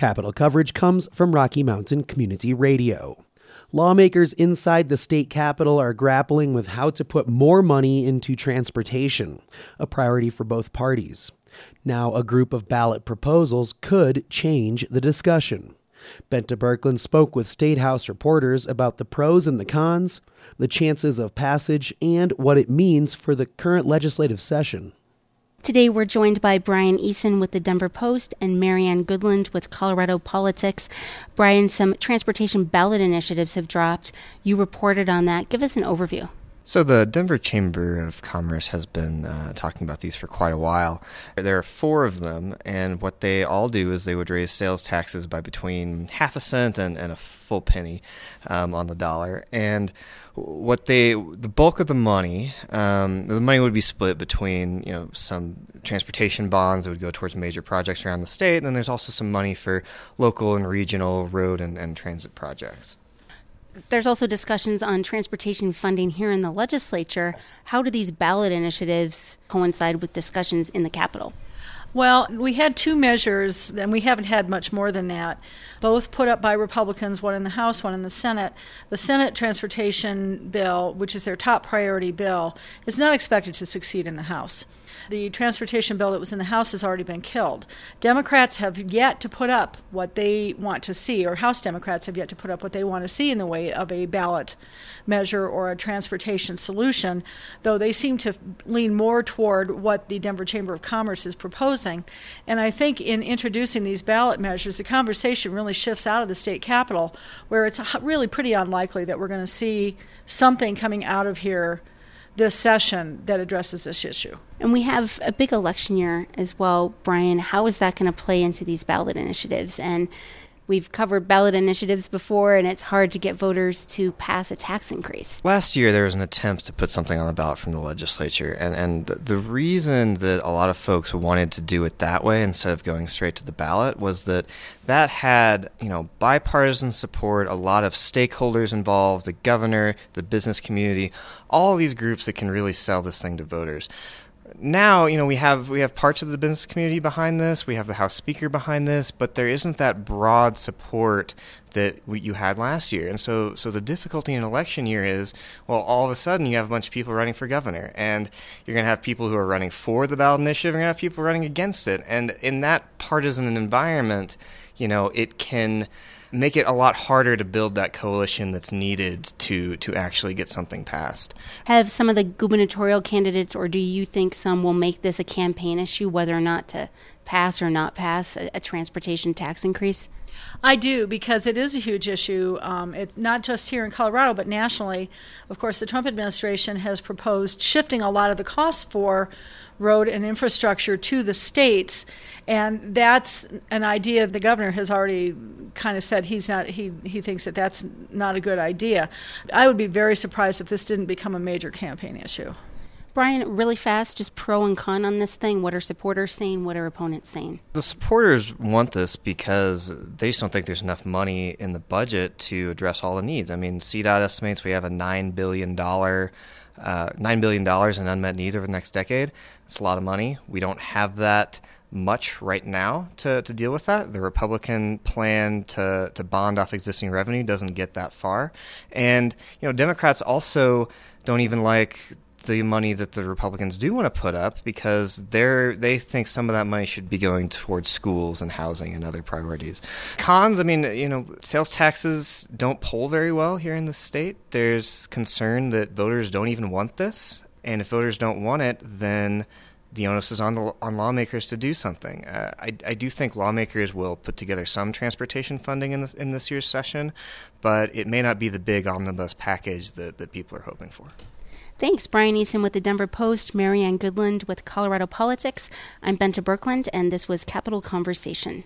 Capitol coverage comes from Rocky Mountain Community Radio. Lawmakers inside the state capitol are grappling with how to put more money into transportation, a priority for both parties. Now, a group of ballot proposals could change the discussion. Bente Birkeland spoke with State House reporters about the pros and the cons, the chances of passage, and what it means for the current legislative session. Today, we're joined by Brian Eason with the Denver Post and Marianne Goodland with Colorado Politics. Brian, some transportation ballot initiatives have dropped. You reported on that. Give us an overview. So, the Denver Chamber of Commerce has been uh, talking about these for quite a while. There are four of them, and what they all do is they would raise sales taxes by between half a cent and, and a full penny um, on the dollar. And what they the bulk of the money um, the money would be split between you know some transportation bonds that would go towards major projects around the state and then there's also some money for local and regional road and, and transit projects there's also discussions on transportation funding here in the legislature. How do these ballot initiatives coincide with discussions in the capitol well, we had two measures, and we haven't had much more than that, both put up by Republicans, one in the House, one in the Senate. The Senate transportation bill, which is their top priority bill, is not expected to succeed in the House. The transportation bill that was in the House has already been killed. Democrats have yet to put up what they want to see, or House Democrats have yet to put up what they want to see in the way of a ballot measure or a transportation solution, though they seem to lean more toward what the Denver Chamber of Commerce is proposing. And I think in introducing these ballot measures, the conversation really shifts out of the state capitol, where it's really pretty unlikely that we're going to see something coming out of here this session that addresses this issue. And we have a big election year as well, Brian. How is that going to play into these ballot initiatives? And We've covered ballot initiatives before, and it's hard to get voters to pass a tax increase. Last year, there was an attempt to put something on the ballot from the legislature, and, and the reason that a lot of folks wanted to do it that way instead of going straight to the ballot was that that had you know bipartisan support, a lot of stakeholders involved, the governor, the business community, all these groups that can really sell this thing to voters now you know we have we have parts of the business community behind this. We have the house speaker behind this but there isn't that broad support that we, you had last year. And so so the difficulty in election year is well all of a sudden you have a bunch of people running for governor and you're going to have people who are running for the ballot initiative and you're going to have people running against it. And in that partisan environment you know it can make it a lot harder to build that coalition that's needed to to actually get something passed. Have some of the gubernatorial candidates, or do you think some will make this a campaign issue, whether or not to pass or not pass a, a transportation tax increase? I do because it is a huge issue. Um, it's not just here in Colorado, but nationally. Of course, the Trump administration has proposed shifting a lot of the costs for road and infrastructure to the states, and that's an idea the governor has already kind of said he's not he he thinks that that's not a good idea. I would be very surprised if this didn't become a major campaign issue. Brian, really fast, just pro and con on this thing. What are supporters saying? What are opponents saying? The supporters want this because they just don't think there's enough money in the budget to address all the needs. I mean, CDOT estimates we have a $9 billion. Uh, $9 billion in unmet needs over the next decade. It's a lot of money. We don't have that much right now to, to deal with that. The Republican plan to, to bond off existing revenue doesn't get that far. And, you know, Democrats also don't even like the money that the Republicans do want to put up because they're they think some of that money should be going towards schools and housing and other priorities. Cons, I mean, you know, sales taxes don't poll very well here in the state. There's concern that voters don't even want this, and if voters don't want it, then the onus is on the, on lawmakers to do something. Uh, I, I do think lawmakers will put together some transportation funding in this in this year's session, but it may not be the big omnibus package that, that people are hoping for. Thanks, Brian Eason with the Denver Post, Marianne Goodland with Colorado Politics. I'm Bente Birkeland, and this was Capitol Conversation.